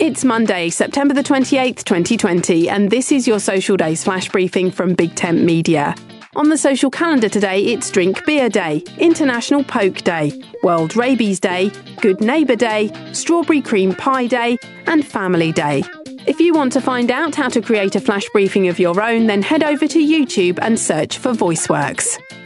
It's Monday, September the 28th, 2020, and this is your Social Days flash briefing from Big Tent Media. On the social calendar today, it's Drink Beer Day, International Poke Day, World Rabies Day, Good Neighbour Day, Strawberry Cream Pie Day, and Family Day. If you want to find out how to create a flash briefing of your own, then head over to YouTube and search for VoiceWorks.